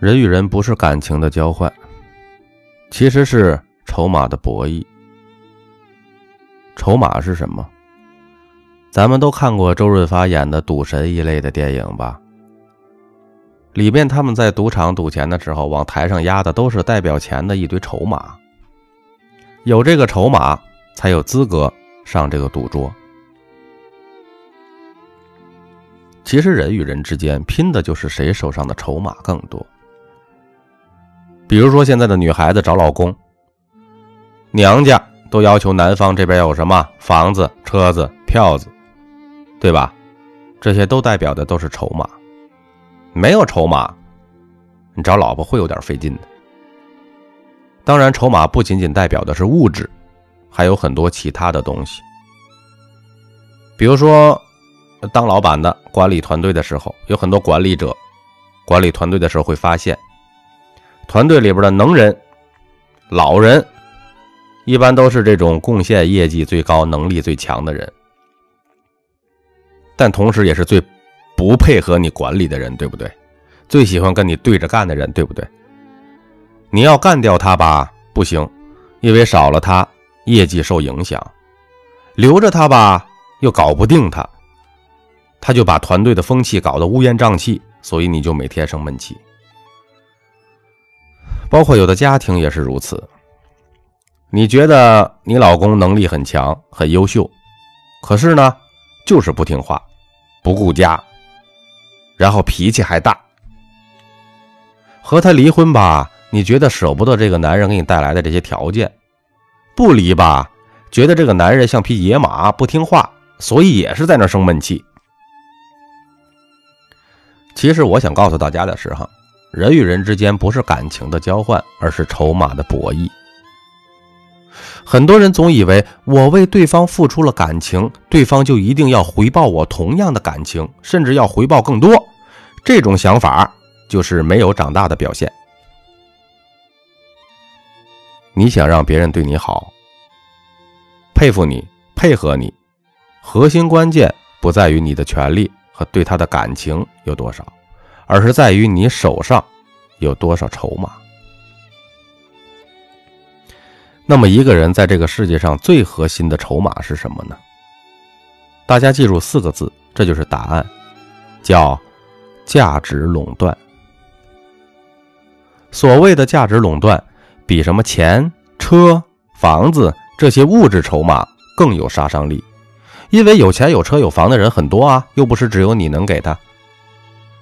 人与人不是感情的交换，其实是筹码的博弈。筹码是什么？咱们都看过周润发演的《赌神》一类的电影吧？里面他们在赌场赌钱的时候，往台上压的都是代表钱的一堆筹码。有这个筹码，才有资格上这个赌桌。其实人与人之间拼的就是谁手上的筹码更多。比如说，现在的女孩子找老公，娘家都要求男方这边有什么房子、车子、票子，对吧？这些都代表的都是筹码。没有筹码，你找老婆会有点费劲的。当然，筹码不仅仅代表的是物质，还有很多其他的东西。比如说，当老板的管理团队的时候，有很多管理者管理团队的时候会发现。团队里边的能人、老人，一般都是这种贡献业绩最高、能力最强的人，但同时也是最不配合你管理的人，对不对？最喜欢跟你对着干的人，对不对？你要干掉他吧，不行，因为少了他，业绩受影响；留着他吧，又搞不定他，他就把团队的风气搞得乌烟瘴气，所以你就每天生闷气。包括有的家庭也是如此。你觉得你老公能力很强、很优秀，可是呢，就是不听话、不顾家，然后脾气还大。和他离婚吧，你觉得舍不得这个男人给你带来的这些条件；不离吧，觉得这个男人像匹野马，不听话，所以也是在那生闷气。其实我想告诉大家的是，哈。人与人之间不是感情的交换，而是筹码的博弈。很多人总以为我为对方付出了感情，对方就一定要回报我同样的感情，甚至要回报更多。这种想法就是没有长大的表现。你想让别人对你好、佩服你、配合你，核心关键不在于你的权利和对他的感情有多少。而是在于你手上有多少筹码。那么，一个人在这个世界上最核心的筹码是什么呢？大家记住四个字，这就是答案，叫价值垄断。所谓的价值垄断，比什么钱、车、房子这些物质筹码更有杀伤力，因为有钱、有车、有房的人很多啊，又不是只有你能给他。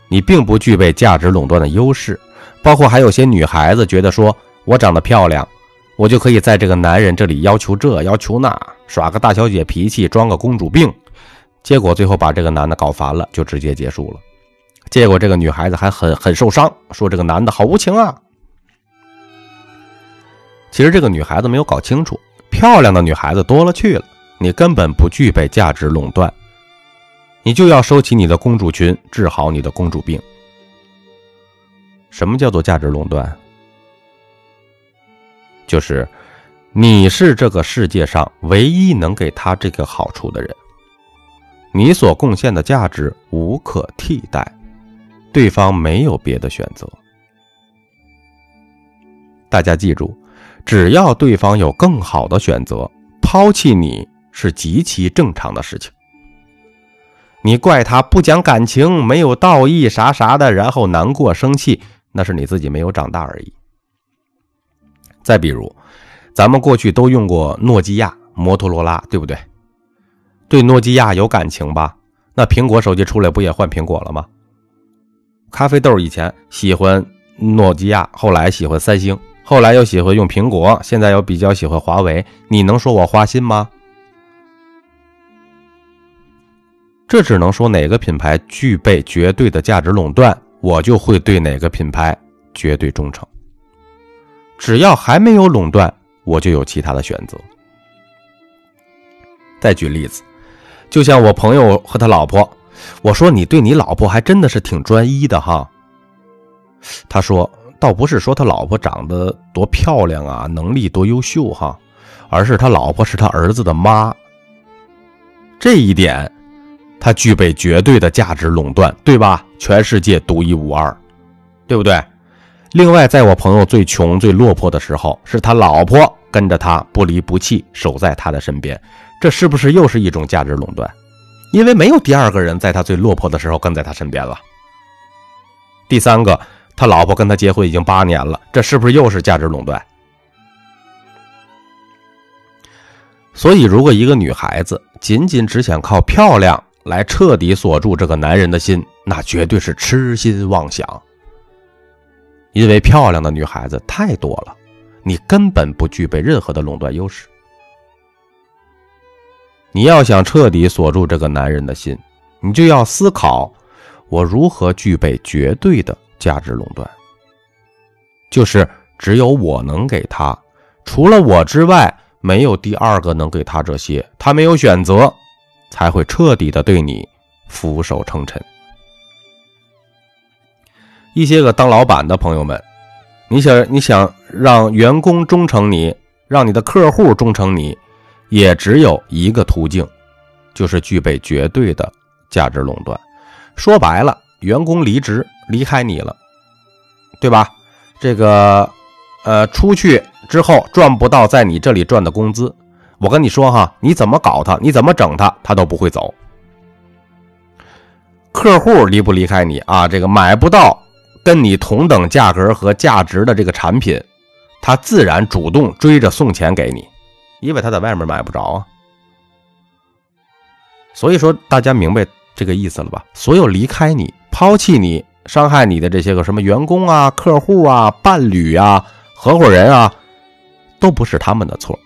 你并不具备价值垄断的优势，包括还有些女孩子觉得说，我长得漂亮，我就可以在这个男人这里要求这要求那，耍个大小姐脾气，装个公主病，结果最后把这个男的搞烦了，就直接结束了。结果这个女孩子还很很受伤，说这个男的好无情啊。其实这个女孩子没有搞清楚，漂亮的女孩子多了去了，你根本不具备价值垄断。你就要收起你的公主裙，治好你的公主病。什么叫做价值垄断？就是你是这个世界上唯一能给他这个好处的人，你所贡献的价值无可替代，对方没有别的选择。大家记住，只要对方有更好的选择，抛弃你是极其正常的事情。你怪他不讲感情，没有道义，啥啥的，然后难过生气，那是你自己没有长大而已。再比如，咱们过去都用过诺基亚、摩托罗拉，对不对？对诺基亚有感情吧？那苹果手机出来不也换苹果了吗？咖啡豆以前喜欢诺基亚，后来喜欢三星，后来又喜欢用苹果，现在又比较喜欢华为，你能说我花心吗？这只能说哪个品牌具备绝对的价值垄断，我就会对哪个品牌绝对忠诚。只要还没有垄断，我就有其他的选择。再举例子，就像我朋友和他老婆，我说你对你老婆还真的是挺专一的哈。他说，倒不是说他老婆长得多漂亮啊，能力多优秀哈，而是他老婆是他儿子的妈。这一点。它具备绝对的价值垄断，对吧？全世界独一无二，对不对？另外，在我朋友最穷、最落魄的时候，是他老婆跟着他不离不弃，守在他的身边。这是不是又是一种价值垄断？因为没有第二个人在他最落魄的时候跟在他身边了。第三个，他老婆跟他结婚已经八年了，这是不是又是价值垄断？所以，如果一个女孩子仅仅只想靠漂亮来彻底锁住这个男人的心，那绝对是痴心妄想。因为漂亮的女孩子太多了，你根本不具备任何的垄断优势。你要想彻底锁住这个男人的心，你就要思考：我如何具备绝对的价值垄断？就是只有我能给他，除了我之外，没有第二个能给他这些，他没有选择，才会彻底的对你俯首称臣。一些个当老板的朋友们，你想你想让员工忠诚你，让你的客户忠诚你，也只有一个途径，就是具备绝对的价值垄断。说白了，员工离职离开你了，对吧？这个呃，出去之后赚不到在你这里赚的工资，我跟你说哈，你怎么搞他，你怎么整他，他都不会走。客户离不离开你啊？这个买不到。跟你同等价格和价值的这个产品，他自然主动追着送钱给你，因为他在外面买不着啊。所以说，大家明白这个意思了吧？所有离开你、抛弃你、伤害你的这些个什么员工啊、客户啊、伴侣啊、合伙人啊，都不是他们的错，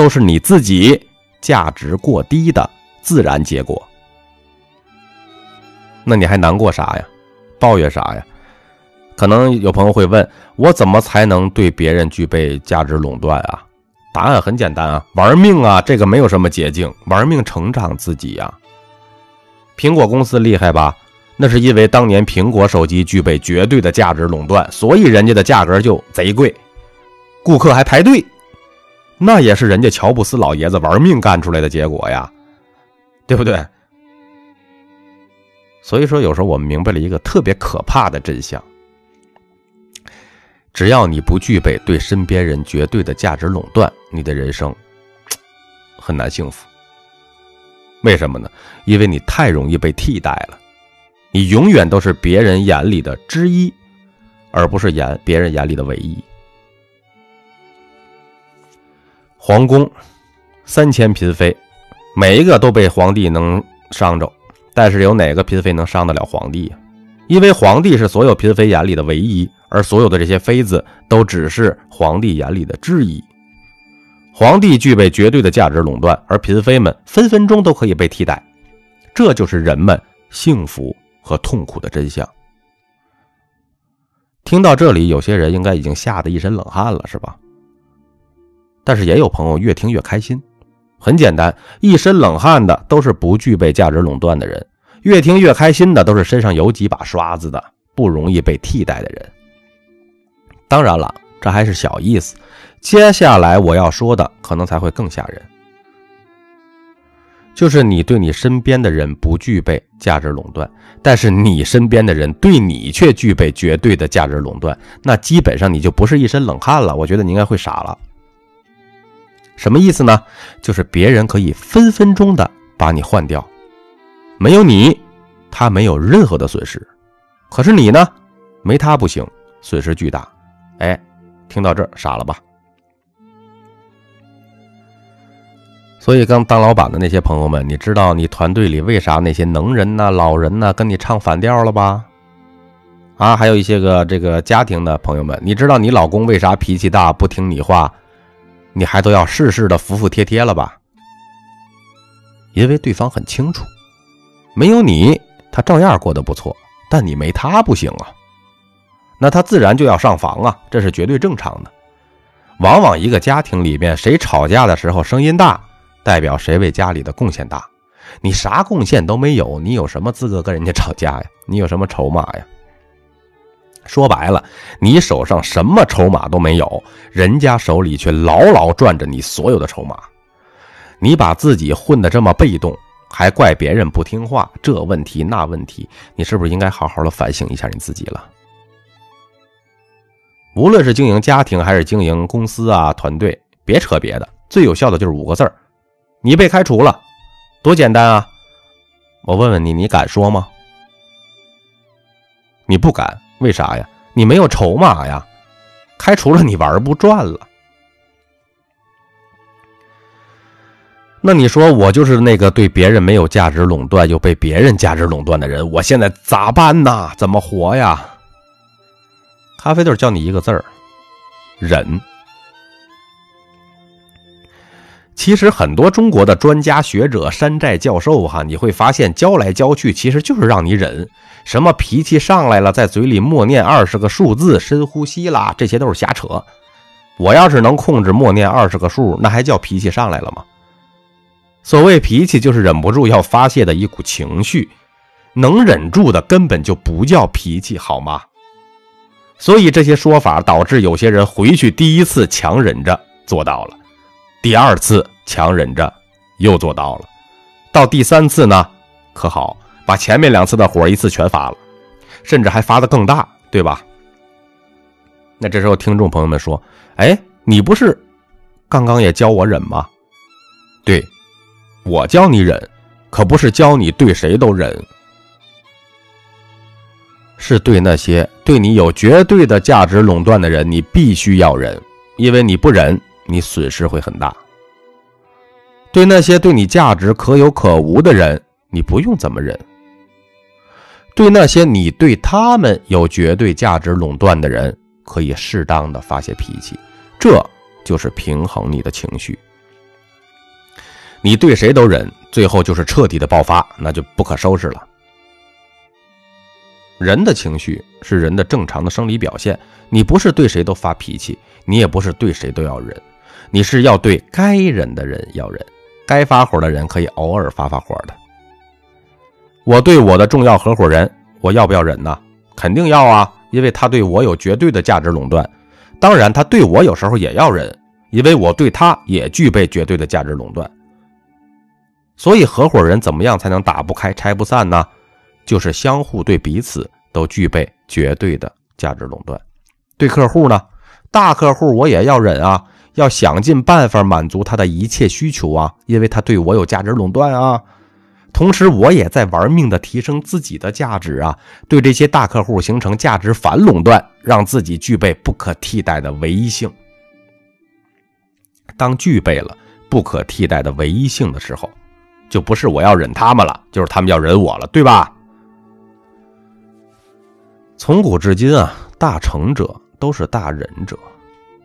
都是你自己价值过低的自然结果。那你还难过啥呀？抱怨啥呀？可能有朋友会问我，怎么才能对别人具备价值垄断啊？答案很简单啊，玩命啊！这个没有什么捷径，玩命成长自己呀。苹果公司厉害吧？那是因为当年苹果手机具备绝对的价值垄断，所以人家的价格就贼贵，顾客还排队。那也是人家乔布斯老爷子玩命干出来的结果呀，对不对？所以说，有时候我们明白了一个特别可怕的真相。只要你不具备对身边人绝对的价值垄断，你的人生很难幸福。为什么呢？因为你太容易被替代了，你永远都是别人眼里的之一，而不是眼别人眼里的唯一。皇宫三千嫔妃，每一个都被皇帝能伤着，但是有哪个嫔妃能伤得了皇帝呀？因为皇帝是所有嫔妃眼里的唯一。而所有的这些妃子都只是皇帝眼里的质疑。皇帝具备绝对的价值垄断，而嫔妃们分分钟都可以被替代。这就是人们幸福和痛苦的真相。听到这里，有些人应该已经吓得一身冷汗了，是吧？但是也有朋友越听越开心。很简单，一身冷汗的都是不具备价值垄断的人，越听越开心的都是身上有几把刷子的，不容易被替代的人。当然了，这还是小意思。接下来我要说的可能才会更吓人，就是你对你身边的人不具备价值垄断，但是你身边的人对你却具备绝对的价值垄断，那基本上你就不是一身冷汗了。我觉得你应该会傻了。什么意思呢？就是别人可以分分钟的把你换掉，没有你，他没有任何的损失，可是你呢，没他不行，损失巨大。哎，听到这儿傻了吧？所以刚当老板的那些朋友们，你知道你团队里为啥那些能人呐、老人呐跟你唱反调了吧？啊，还有一些个这个家庭的朋友们，你知道你老公为啥脾气大、不听你话，你还都要事事的服服帖帖了吧？因为对方很清楚，没有你，他照样过得不错，但你没他不行啊。那他自然就要上房啊，这是绝对正常的。往往一个家庭里面，谁吵架的时候声音大，代表谁为家里的贡献大。你啥贡献都没有，你有什么资格跟人家吵架呀？你有什么筹码呀？说白了，你手上什么筹码都没有，人家手里却牢牢攥着你所有的筹码。你把自己混得这么被动，还怪别人不听话，这问题那问题，你是不是应该好好的反省一下你自己了？无论是经营家庭还是经营公司啊，团队，别扯别的，最有效的就是五个字儿：你被开除了，多简单啊！我问问你，你敢说吗？你不敢，为啥呀？你没有筹码呀！开除了你玩不转了。那你说我就是那个对别人没有价值垄断又被别人价值垄断的人，我现在咋办呢？怎么活呀？咖啡豆教你一个字儿：忍。其实很多中国的专家学者、山寨教授哈，你会发现教来教去，其实就是让你忍。什么脾气上来了，在嘴里默念二十个数字，深呼吸啦，这些都是瞎扯。我要是能控制默念二十个数，那还叫脾气上来了吗？所谓脾气，就是忍不住要发泄的一股情绪，能忍住的根本就不叫脾气，好吗？所以这些说法导致有些人回去第一次强忍着做到了，第二次强忍着又做到了，到第三次呢，可好，把前面两次的火一次全发了，甚至还发的更大，对吧？那这时候听众朋友们说：“哎，你不是刚刚也教我忍吗？”对。我教你忍，可不是教你对谁都忍，是对那些对你有绝对的价值垄断的人，你必须要忍，因为你不忍，你损失会很大。对那些对你价值可有可无的人，你不用怎么忍。对那些你对他们有绝对价值垄断的人，可以适当的发泄脾气，这就是平衡你的情绪。你对谁都忍，最后就是彻底的爆发，那就不可收拾了。人的情绪是人的正常的生理表现，你不是对谁都发脾气，你也不是对谁都要忍，你是要对该忍的人要忍，该发火的人可以偶尔发发火的。我对我的重要合伙人，我要不要忍呢？肯定要啊，因为他对我有绝对的价值垄断。当然，他对我有时候也要忍，因为我对他也具备绝对的价值垄断。所以，合伙人怎么样才能打不开、拆不散呢？就是相互对彼此都具备绝对的价值垄断。对客户呢，大客户我也要忍啊，要想尽办法满足他的一切需求啊，因为他对我有价值垄断啊。同时，我也在玩命的提升自己的价值啊，对这些大客户形成价值反垄断，让自己具备不可替代的唯一性。当具备了不可替代的唯一性的时候，就不是我要忍他们了，就是他们要忍我了，对吧？从古至今啊，大成者都是大忍者。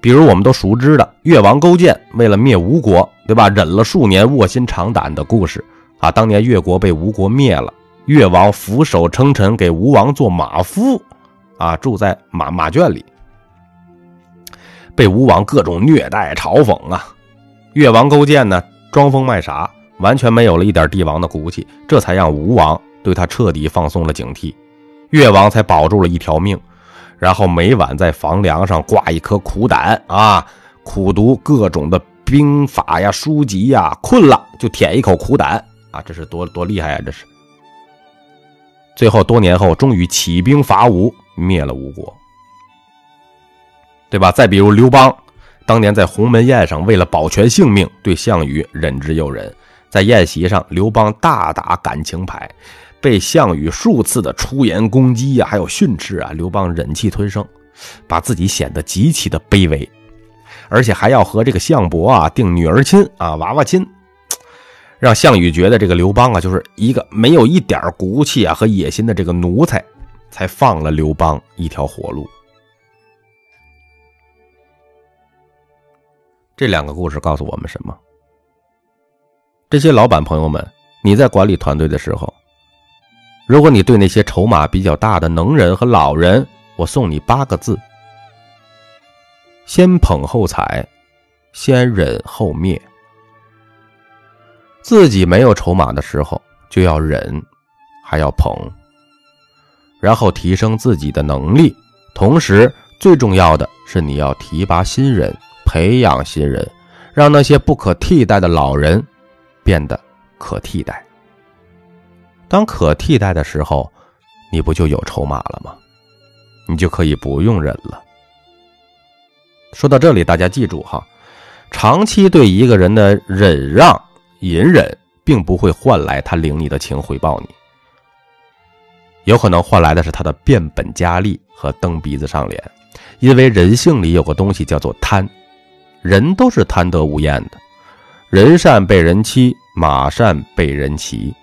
比如我们都熟知的越王勾践为了灭吴国，对吧？忍了数年，卧薪尝胆的故事啊。当年越国被吴国灭了，越王俯首称臣，给吴王做马夫啊，住在马马圈里，被吴王各种虐待嘲讽啊。越王勾践呢，装疯卖傻。完全没有了一点帝王的骨气，这才让吴王对他彻底放松了警惕，越王才保住了一条命。然后每晚在房梁上挂一颗苦胆啊，苦读各种的兵法呀、书籍呀，困了就舔一口苦胆啊，这是多多厉害啊！这是。最后多年后，终于起兵伐吴，灭了吴国，对吧？再比如刘邦，当年在鸿门宴上，为了保全性命，对项羽忍之又忍。在宴席上，刘邦大打感情牌，被项羽数次的出言攻击呀，还有训斥啊，刘邦忍气吞声，把自己显得极其的卑微，而且还要和这个项伯啊定女儿亲啊娃娃亲，让项羽觉得这个刘邦啊就是一个没有一点骨气啊和野心的这个奴才，才放了刘邦一条活路。这两个故事告诉我们什么？这些老板朋友们，你在管理团队的时候，如果你对那些筹码比较大的能人和老人，我送你八个字：先捧后踩，先忍后灭。自己没有筹码的时候，就要忍，还要捧，然后提升自己的能力。同时，最重要的是你要提拔新人，培养新人，让那些不可替代的老人。变得可替代。当可替代的时候，你不就有筹码了吗？你就可以不用忍了。说到这里，大家记住哈，长期对一个人的忍让、隐忍，并不会换来他领你的情回报你，有可能换来的是他的变本加厉和蹬鼻子上脸。因为人性里有个东西叫做贪，人都是贪得无厌的，人善被人欺，马善被人骑，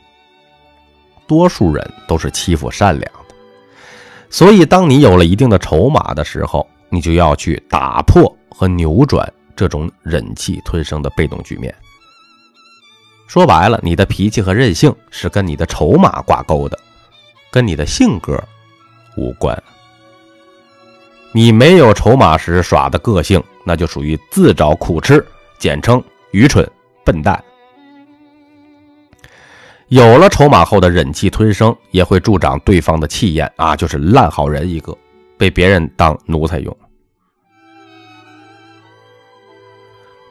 多数人都是欺负善良的。所以，当你有了一定的筹码的时候，你就要去打破和扭转这种忍气吞声的被动局面。说白了，你的脾气和任性是跟你的筹码挂钩的，跟你的性格无关。你没有筹码时耍的个性，那就属于自找苦吃，简称愚蠢笨蛋。有了筹码后的忍气吞声，也会助长对方的气焰啊，就是烂好人一个，被别人当奴才用。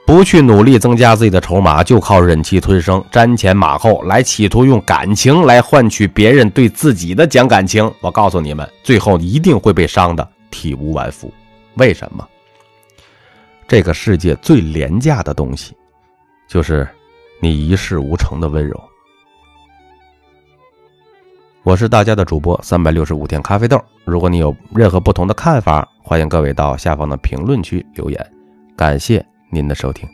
不去努力增加自己的筹码，就靠忍气吞声、瞻前马后来，企图用感情来换取别人对自己的讲感情。我告诉你们，最后一定会被伤的。体无完肤，为什么？这个世界最廉价的东西，就是你一事无成的温柔。我是大家的主播三百六十五天咖啡豆。如果你有任何不同的看法，欢迎各位到下方的评论区留言。感谢您的收听。